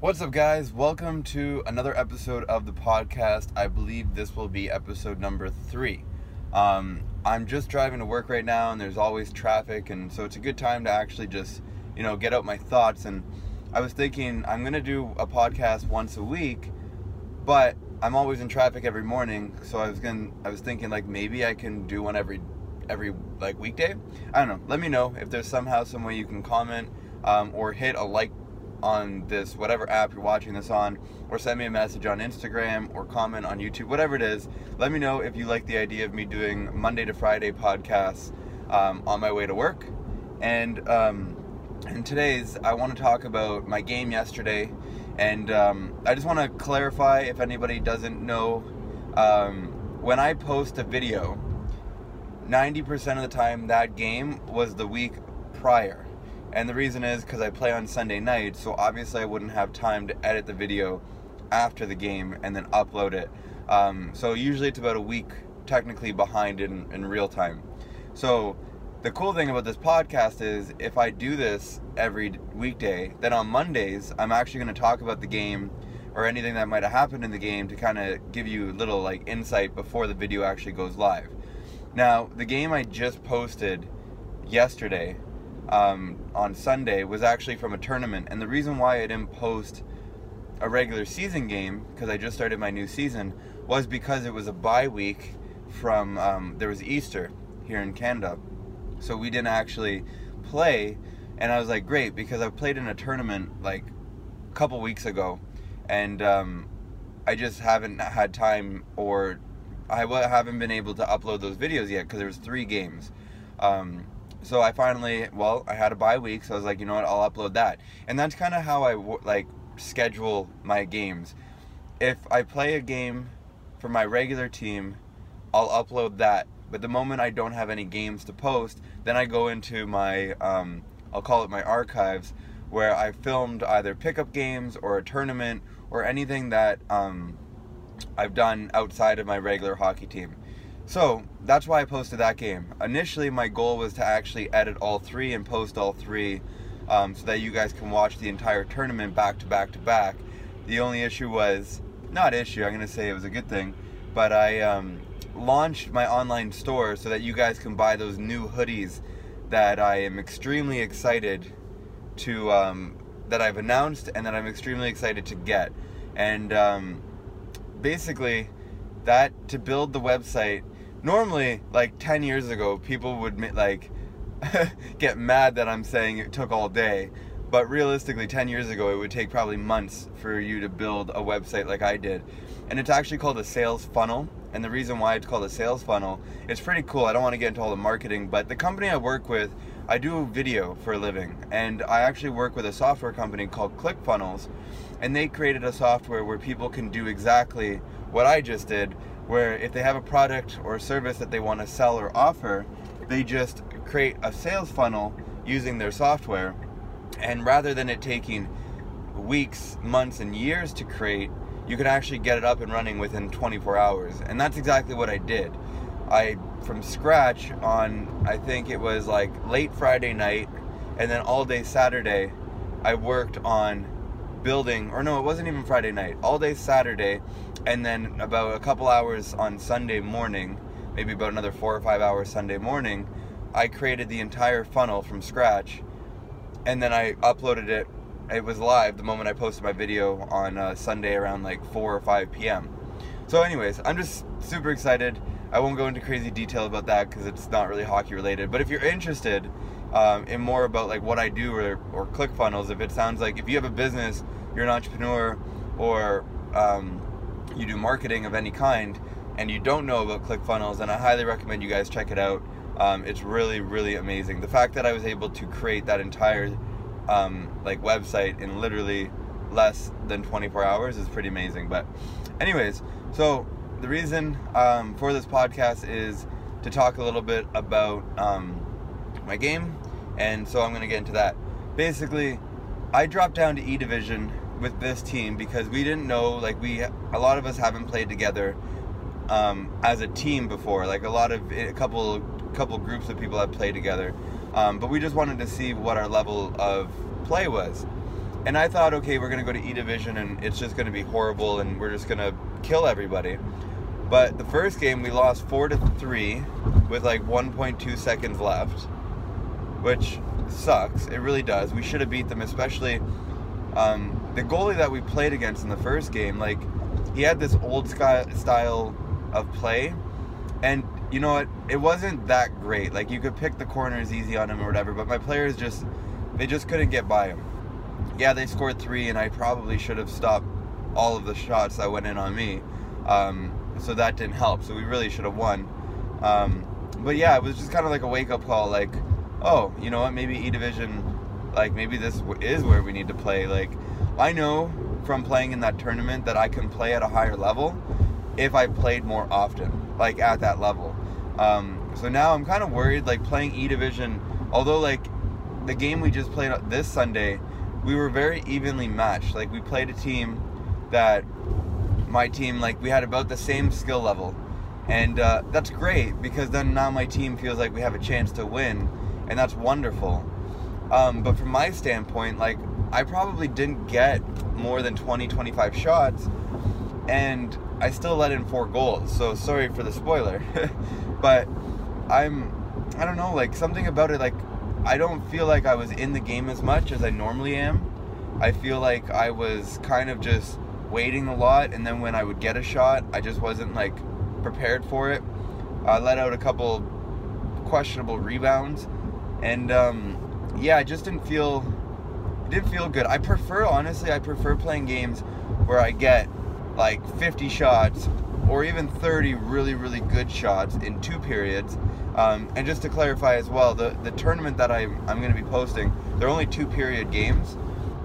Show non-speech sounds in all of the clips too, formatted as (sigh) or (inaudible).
What's up, guys? Welcome to another episode of the podcast. I believe this will be episode number three. Um, I'm just driving to work right now, and there's always traffic, and so it's a good time to actually just, you know, get out my thoughts. And I was thinking I'm gonna do a podcast once a week, but I'm always in traffic every morning, so I was gonna, I was thinking like maybe I can do one every, every like weekday. I don't know. Let me know if there's somehow some way you can comment um, or hit a like on this whatever app you're watching this on or send me a message on Instagram or comment on YouTube whatever it is let me know if you like the idea of me doing Monday to Friday podcasts um, on my way to work. And um, in today's I want to talk about my game yesterday and um, I just want to clarify if anybody doesn't know um, when I post a video 90% of the time that game was the week prior and the reason is because I play on Sunday night, so obviously I wouldn't have time to edit the video after the game and then upload it. Um, so usually it's about a week technically behind in, in real time. So the cool thing about this podcast is if I do this every weekday, then on Mondays I'm actually going to talk about the game or anything that might have happened in the game to kind of give you a little like insight before the video actually goes live. Now, the game I just posted yesterday um, on Sunday was actually from a tournament. And the reason why I didn't post a regular season game, because I just started my new season, was because it was a bye week from, um, there was Easter here in Canada. So we didn't actually play. And I was like, great, because I played in a tournament like a couple weeks ago. And um, I just haven't had time or I haven't been able to upload those videos yet because there was three games. Um, so I finally, well, I had a bye week, so I was like, you know what, I'll upload that. And that's kind of how I like schedule my games. If I play a game for my regular team, I'll upload that. But the moment I don't have any games to post, then I go into my, um, I'll call it my archives, where I filmed either pickup games or a tournament or anything that um, I've done outside of my regular hockey team. So that's why I posted that game. Initially, my goal was to actually edit all three and post all three um, so that you guys can watch the entire tournament back to back to back. The only issue was, not issue, I'm going to say it was a good thing, but I um, launched my online store so that you guys can buy those new hoodies that I am extremely excited to, um, that I've announced and that I'm extremely excited to get. And um, basically, that to build the website normally like 10 years ago people would like (laughs) get mad that i'm saying it took all day. But realistically 10 years ago it would take probably months for you to build a website like i did. And it's actually called a sales funnel. And the reason why it's called a sales funnel it's pretty cool. I don't want to get into all the marketing but the company i work with i do video for a living. And i actually work with a software company called clickfunnels. And they created a software where people can do exactly what i just did where if they have a product or a service that they want to sell or offer, they just create a sales funnel using their software. And rather than it taking weeks, months, and years to create, you can actually get it up and running within 24 hours. And that's exactly what I did. I, from scratch, on I think it was like late Friday night, and then all day Saturday, I worked on building, or no, it wasn't even Friday night, all day Saturday, and then about a couple hours on Sunday morning, maybe about another four or five hours Sunday morning, I created the entire funnel from scratch, and then I uploaded it. It was live the moment I posted my video on uh, Sunday around like 4 or 5 p.m. So, anyways, I'm just super excited. I won't go into crazy detail about that because it's not really hockey related. But if you're interested um, in more about like what I do or, or ClickFunnels, if it sounds like if you have a business, you're an entrepreneur, or um, you do marketing of any kind and you don't know about ClickFunnels, then I highly recommend you guys check it out. Um, it's really, really amazing. The fact that I was able to create that entire um, like website in literally less than 24 hours is pretty amazing. But, anyways, so the reason um, for this podcast is to talk a little bit about um, my game, and so I'm going to get into that. Basically, I dropped down to E Division with this team because we didn't know like we a lot of us haven't played together um, as a team before like a lot of a couple couple groups of people have played together um, but we just wanted to see what our level of play was And I thought, okay, we're gonna go to E Division and it's just gonna be horrible and we're just gonna kill everybody. But the first game we lost four to three with like 1.2 seconds left, which sucks. It really does. We should have beat them, especially um, the goalie that we played against in the first game. Like he had this old style of play, and you know what? It wasn't that great. Like you could pick the corners easy on him or whatever, but my players just they just couldn't get by him. Yeah, they scored three, and I probably should have stopped all of the shots that went in on me. Um, so that didn't help. So we really should have won. Um, but yeah, it was just kind of like a wake up call. Like, oh, you know what? Maybe E Division, like maybe this is where we need to play. Like, I know from playing in that tournament that I can play at a higher level if I played more often, like at that level. Um, so now I'm kind of worried, like playing E Division, although like the game we just played this Sunday, we were very evenly matched. Like we played a team that my team, like we had about the same skill level. And uh, that's great because then now my team feels like we have a chance to win, and that's wonderful. Um, but from my standpoint, like I probably didn't get more than 20, 25 shots, and I still let in four goals. So sorry for the spoiler, (laughs) but I'm, I don't know, like something about it, like I don't feel like I was in the game as much as I normally am. I feel like I was kind of just waiting a lot, and then when I would get a shot, I just wasn't like prepared for it. I let out a couple questionable rebounds, and um, yeah, I just didn't feel it didn't feel good. I prefer honestly, I prefer playing games where I get like 50 shots or even 30 really really good shots in two periods. Um, and just to clarify as well, the the tournament that I I'm going to be posting, they're only two period games.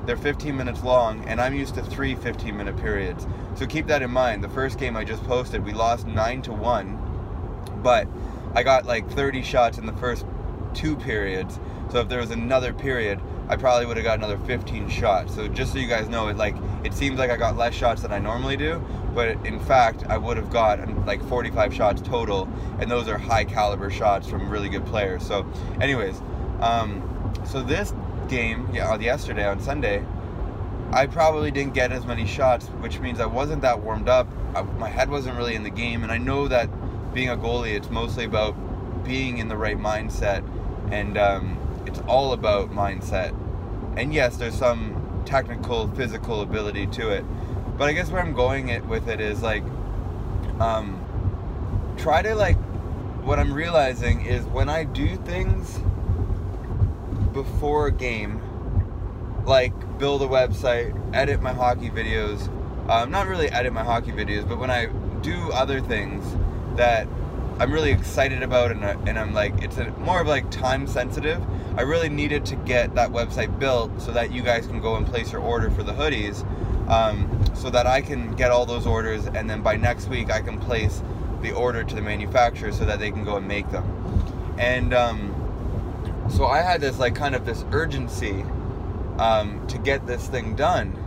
They're 15 minutes long, and I'm used to three 15 minute periods. So keep that in mind. The first game I just posted, we lost 9 to 1, but I got like 30 shots in the first two periods. So if there was another period, I probably would have got another 15 shots. So just so you guys know, it like it seems like I got less shots than I normally do, but in fact, I would have got like 45 shots total, and those are high caliber shots from really good players. So, anyways, um, so this game, yeah, yesterday on Sunday, I probably didn't get as many shots, which means I wasn't that warmed up. I, my head wasn't really in the game, and I know that being a goalie, it's mostly about being in the right mindset, and um, it's all about mindset. And yes, there's some technical, physical ability to it, but I guess where I'm going it with it is like, um, try to like. What I'm realizing is when I do things before a game, like build a website, edit my hockey videos. Um, not really edit my hockey videos, but when I do other things that I'm really excited about and, I, and I'm like, it's a, more of like time sensitive. I really needed to get that website built so that you guys can go and place your order for the hoodies um, so that I can get all those orders and then by next week I can place the order to the manufacturer so that they can go and make them. And um, so I had this like kind of this urgency um, to get this thing done.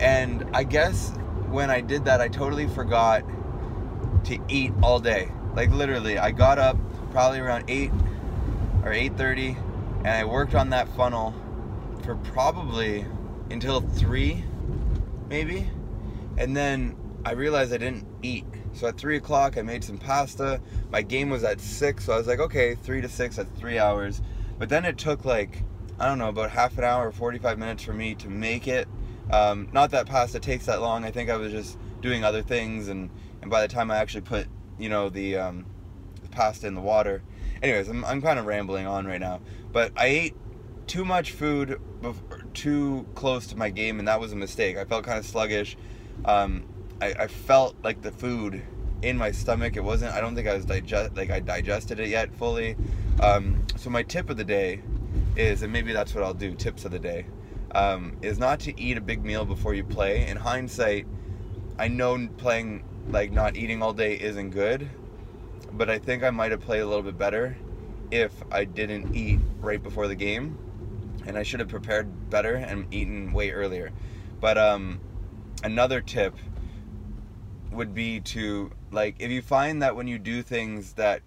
And I guess when I did that, I totally forgot to eat all day. Like literally, I got up probably around eight or eight thirty, and I worked on that funnel for probably until three, maybe. And then I realized I didn't eat. So at three o'clock, I made some pasta. My game was at six, so I was like, okay, three to six, that's three hours. But then it took like, I don't know, about half an hour, 45 minutes for me to make it. Um, not that pasta takes that long. I think I was just doing other things, and, and by the time I actually put, you know, the, um, the pasta in the water. Anyways, I'm, I'm kind of rambling on right now. But I ate too much food before, too close to my game, and that was a mistake. I felt kind of sluggish. Um, I, I, felt like the food in my stomach. It wasn't. I don't think I was digest like I digested it yet fully. Um, so my tip of the day is, and maybe that's what I'll do. Tips of the day um, is not to eat a big meal before you play. In hindsight, I know playing like not eating all day isn't good, but I think I might have played a little bit better if I didn't eat right before the game, and I should have prepared better and eaten way earlier. But um, another tip would be to like if you find that when you do things that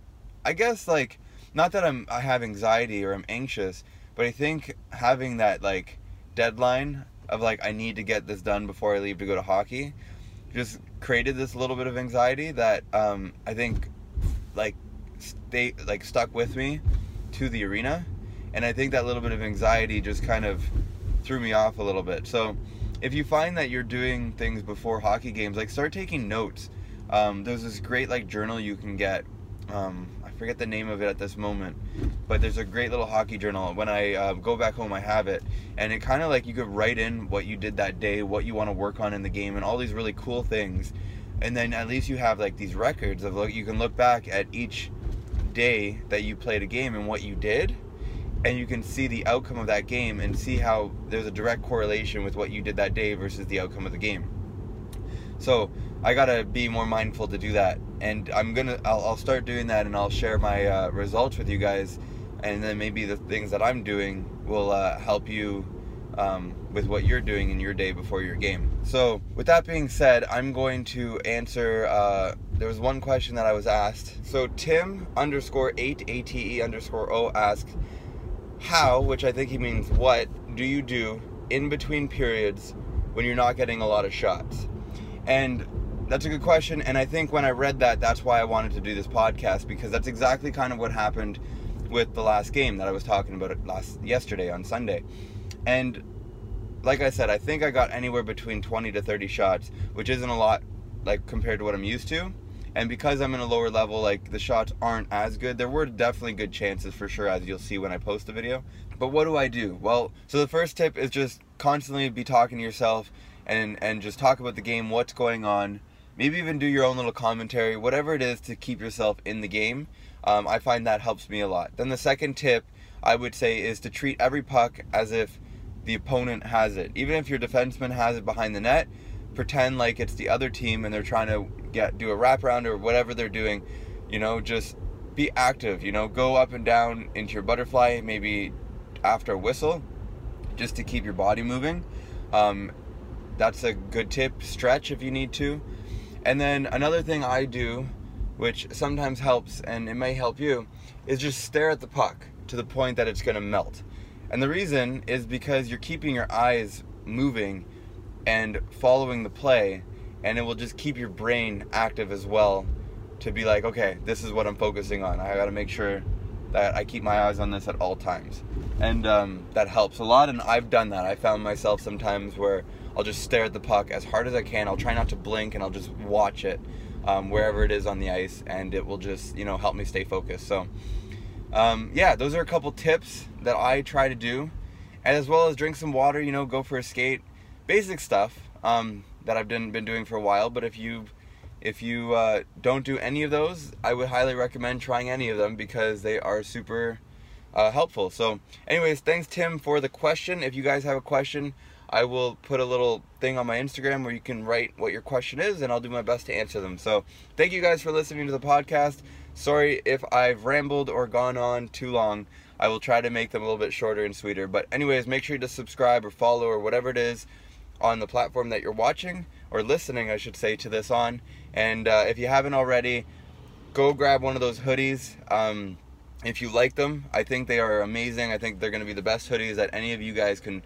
I guess like not that I'm I have anxiety or I'm anxious, but I think having that like deadline of like I need to get this done before I leave to go to hockey just created this little bit of anxiety that um, I think like stay like stuck with me to the arena and I think that little bit of anxiety just kind of threw me off a little bit. So if you find that you're doing things before hockey games, like start taking notes. Um, there's this great like journal you can get. Um, forget the name of it at this moment, but there's a great little hockey journal. When I uh, go back home, I have it, and it kind of like you could write in what you did that day, what you want to work on in the game, and all these really cool things. And then at least you have like these records of like you can look back at each day that you played a game and what you did and you can see the outcome of that game and see how there's a direct correlation with what you did that day versus the outcome of the game. So I gotta be more mindful to do that, and I'm gonna I'll, I'll start doing that, and I'll share my uh, results with you guys, and then maybe the things that I'm doing will uh, help you um, with what you're doing in your day before your game. So with that being said, I'm going to answer. Uh, there was one question that I was asked. So Tim underscore eight A T E underscore O asked how, which I think he means what, do you do in between periods when you're not getting a lot of shots? And that's a good question. And I think when I read that, that's why I wanted to do this podcast because that's exactly kind of what happened with the last game that I was talking about last yesterday on Sunday. And like I said, I think I got anywhere between 20 to 30 shots, which isn't a lot like compared to what I'm used to and because I'm in a lower level, like the shots aren't as good. There were definitely good chances for sure, as you'll see when I post the video. But what do I do? Well, so the first tip is just constantly be talking to yourself and and just talk about the game, what's going on. Maybe even do your own little commentary, whatever it is to keep yourself in the game. Um, I find that helps me a lot. Then the second tip I would say is to treat every puck as if the opponent has it. Even if your defenseman has it behind the net, pretend like it's the other team and they're trying to get do a wraparound or whatever they're doing. You know, just be active. You know, go up and down into your butterfly, maybe after a whistle, just to keep your body moving. Um, that's a good tip. Stretch if you need to. And then another thing I do, which sometimes helps and it may help you, is just stare at the puck to the point that it's going to melt. And the reason is because you're keeping your eyes moving and following the play and it will just keep your brain active as well to be like okay this is what i'm focusing on. I gotta make sure that i keep my eyes on this at all times. And um, that helps a lot and i've done that. I found myself sometimes where i'll just stare at the puck as hard as i can i'll try not to blink and i'll just watch it um, wherever it is on the ice and it will just you know help me stay focused so um, yeah those are a couple tips that i try to do and as well as drink some water you know go for a skate basic stuff um, that I've been, been doing for a while. But if you if you uh, don't do any of those, I would highly recommend trying any of them because they are super uh, helpful. So, anyways, thanks Tim for the question. If you guys have a question, I will put a little thing on my Instagram where you can write what your question is, and I'll do my best to answer them. So, thank you guys for listening to the podcast. Sorry if I've rambled or gone on too long. I will try to make them a little bit shorter and sweeter. But, anyways, make sure to subscribe or follow or whatever it is on the platform that you're watching or listening, I should say, to this on. And uh, if you haven't already, go grab one of those hoodies. Um, if you like them, I think they are amazing. I think they're going to be the best hoodies that any of you guys can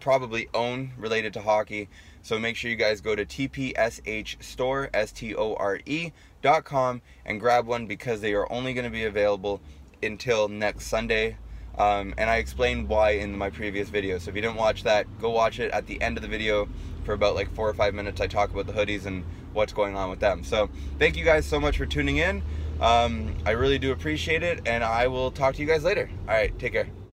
probably own related to hockey. So make sure you guys go to TPSH store, S T O R E dot com and grab one because they are only going to be available until next Sunday, um, and I explained why in my previous video. So if you didn't watch that, go watch it at the end of the video for about like four or five minutes. I talk about the hoodies and what's going on with them. So thank you guys so much for tuning in. Um, I really do appreciate it, and I will talk to you guys later. All right, take care.